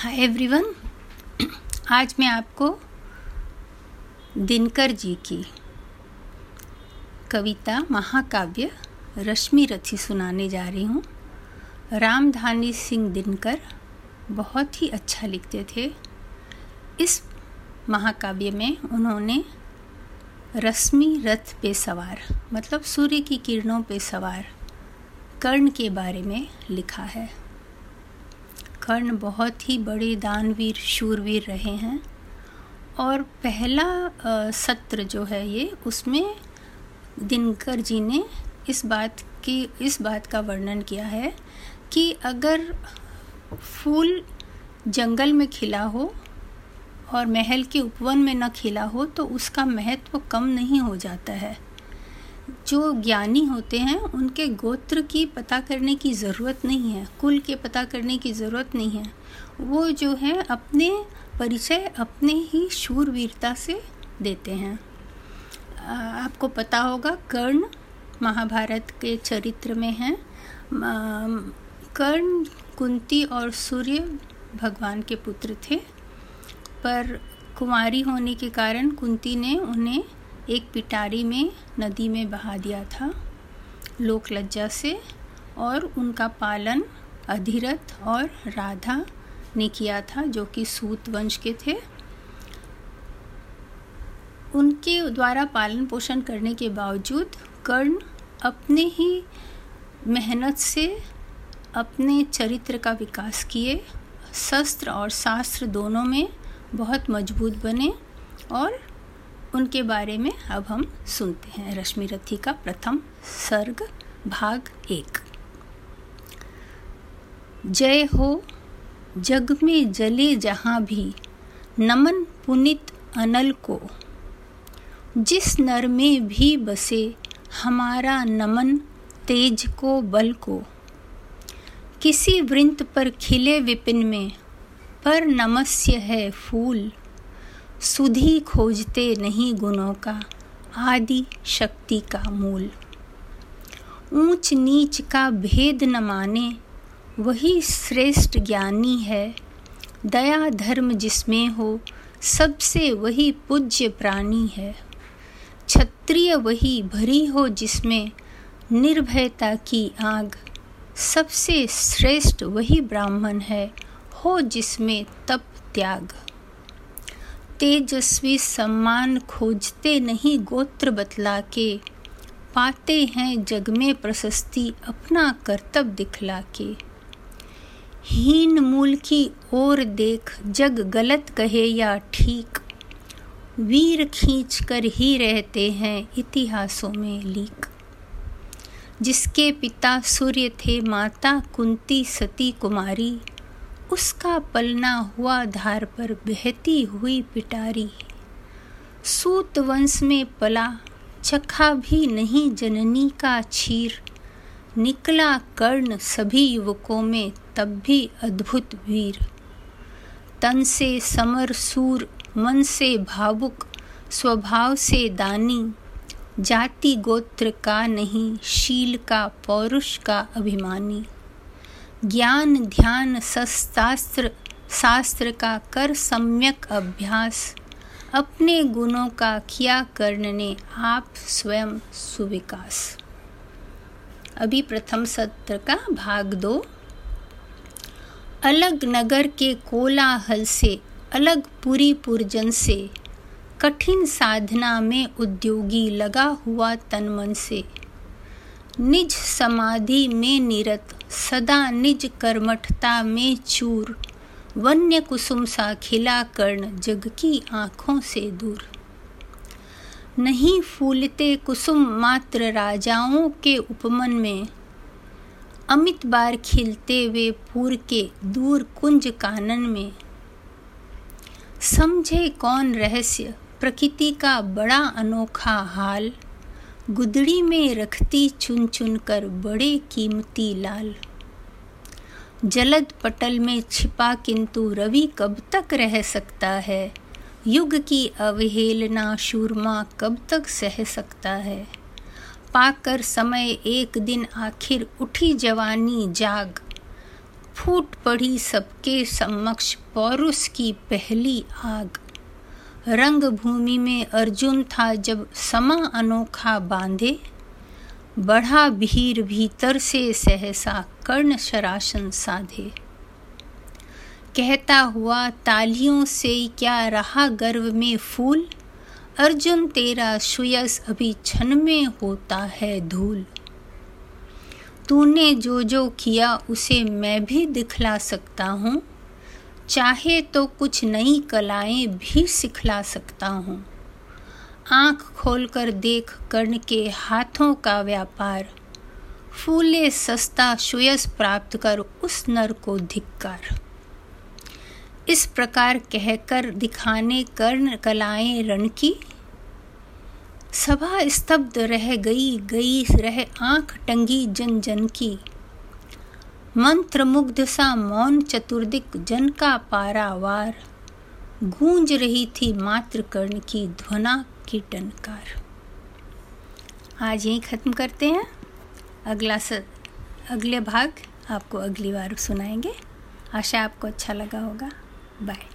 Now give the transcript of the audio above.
Hi everyone आज मैं आपको दिनकर जी की कविता महाकाव्य रश्मि रथी सुनाने जा रही हूँ। रामधानी सिंह दिनकर बहुत ही अच्छा लिखते थे। इस महाकाव्य में उन्होंने रश्मि रथ पे सवार मतलब सूर्य की किरणों पे सवार कर्ण के बारे में लिखा है। कर्ण बहुत ही बड़े दानवीर, शूरवीर रहे हैं। और पहला सत्र जो है ये, उसमें दिनकर जी ने इस बात की, इस बात का वर्णन किया है कि अगर फूल जंगल में खिला हो और महल के उपवन में न खिला हो तो उसका महत्व कम नहीं हो जाता है। जो ज्ञानी होते हैं, उनके गोत्र की पता करने की ज़रूरत नहीं है, कुल के पता करने की ज़रूरत नहीं है। वो जो है, अपने परिचय अपने ही शूरवीरता से देते हैं। आपको पता होगा, कर्ण महाभारत के चरित्र में हैं। कर्ण, कुंती और सूर्य भगवान के पुत्र थे। पर कुमारी होने के कारण कुंती ने उन्हें एक पिटारी में नदी में बहा दिया था, लोक लज्जा से, और उनका पालन अधिरथ और राधा ने किया था, जो कि सूत वंश के थे। उनके द्वारा पालन पोषण करने के बावजूद, कर्ण अपने ही मेहनत से अपने चरित्र का विकास किए। शस्त्र और शास्त्र दोनों में बहुत मज़बूत बने और उनके बारे में अब हम सुनते हैं। रश्मि रथी का प्रथम सर्ग, भाग एक। जय हो, जग में जले जहाँ भी, नमन पुनित अनल को। जिस नर में भी बसे, हमारा नमन तेज को, बल को। किसी वृंत पर खिले विपिन में, पर नमस्य है फूल सुधी खोजते नहीं गुणों का, आदि शक्ति का मूल। ऊंच नीच का भेद न माने, वही श्रेष्ठ ज्ञानी है। दया धर्म जिसमें हो, सबसे वही पूज्य प्राणी है। क्षत्रिय वही भरी हो जिसमें, निर्भयता की आग, सबसे श्रेष्ठ वही ब्राह्मण है, हो जिसमें तप त्याग। तेजस्वी सम्मान खोजते नहीं गोत्र बतला के पाते हैं जग में प्रशस्ति अपना कर्तव्य दिखला के हीन मूल की ओर देख जग गलत कहे या ठीक। वीर खींच कर ही रहते हैं इतिहासों में लीक। जिसके पिता सूर्य थे माता कुंती सती कुमारी। उसका पलना हुआ धार पर बहती हुई पिटारी। सूत वंश में पला, चखा भी नहीं जननी का छीर निकला कर्ण सभी युवकों में, तब भी अद्भुत वीर। तन से समर सूर, मन से भावुक, स्वभाव से दानी। जाति गोत्र का नहीं, शील का, पौरुष का अभिमानी। ज्ञान, ध्यान शास्त्र शास्त्र का कर सम्यक अभ्यास, अपने गुणों का किया कर्ण ने आप स्वयं सुविकास। अभी प्रथम सत्र का भाग दो। अलग नगर के कोलाहल से, अलग पूरी पुरजन से, कठिन साधना में उद्योगी लगा हुआ तन मन से, निज समाधि में निरत सदा निज कर्मठता में चूर वन्य कुसुम सा खिला कर्ण जग की आँखों से दूर। नहीं फूलते कुसुम मात्र राजाओं के उपमन में, अमित बार खिलते वे पूर के दूर कुंज कानन में। समझे कौन रहस्य, प्रकृति का बड़ा अनोखा हाल गुदड़ी में रखती चुन चुन कर बड़े कीमती लाल। जलद पटल में छिपा किंतु रवि कब तक रह सकता है? युग की अवहेलना शूरमा कब तक सह सकता है? पाकर समय एक दिन आखिर उठी जवानी जाग। फूट पड़ी सबके समक्ष पौरुष की पहली आग। रंग भूमि में अर्जुन था जब समा अनोखा बांधे। बढ़ा भीर भीतर से सहसा कर्ण शराशन साधे। कहता हुआ, तालियों से क्या रहा गर्व में फूल? अर्जुन तेरा सुयस अभी छन में होता है धूल। तूने जो जो किया उसे मैं भी दिखला सकता हूँ। चाहे तो कुछ नई कलाएँ भी सिखला सकता हूँ। आँख खोलकर देख कर्ण के हाथों का व्यापार, फूले सस्ता सुयस प्राप्त कर उस नर को धिक्कार। इस प्रकार कहकर दिखाने कर्ण कलाएँ रण की सभा स्तब्ध रह गई गई रह आँख टंगी जन जन की। मंत्र मुग्ध सा मौन चतुर्दिक जन का पारावार। गूंज रही थी मात्र कर्ण की ध्वना की टनकार। आज यही ख़त्म करते हैं। अगला स, अगले भाग आपको अगली बार सुनाएँगे। आशा आपको अच्छा लगा होगा। बाय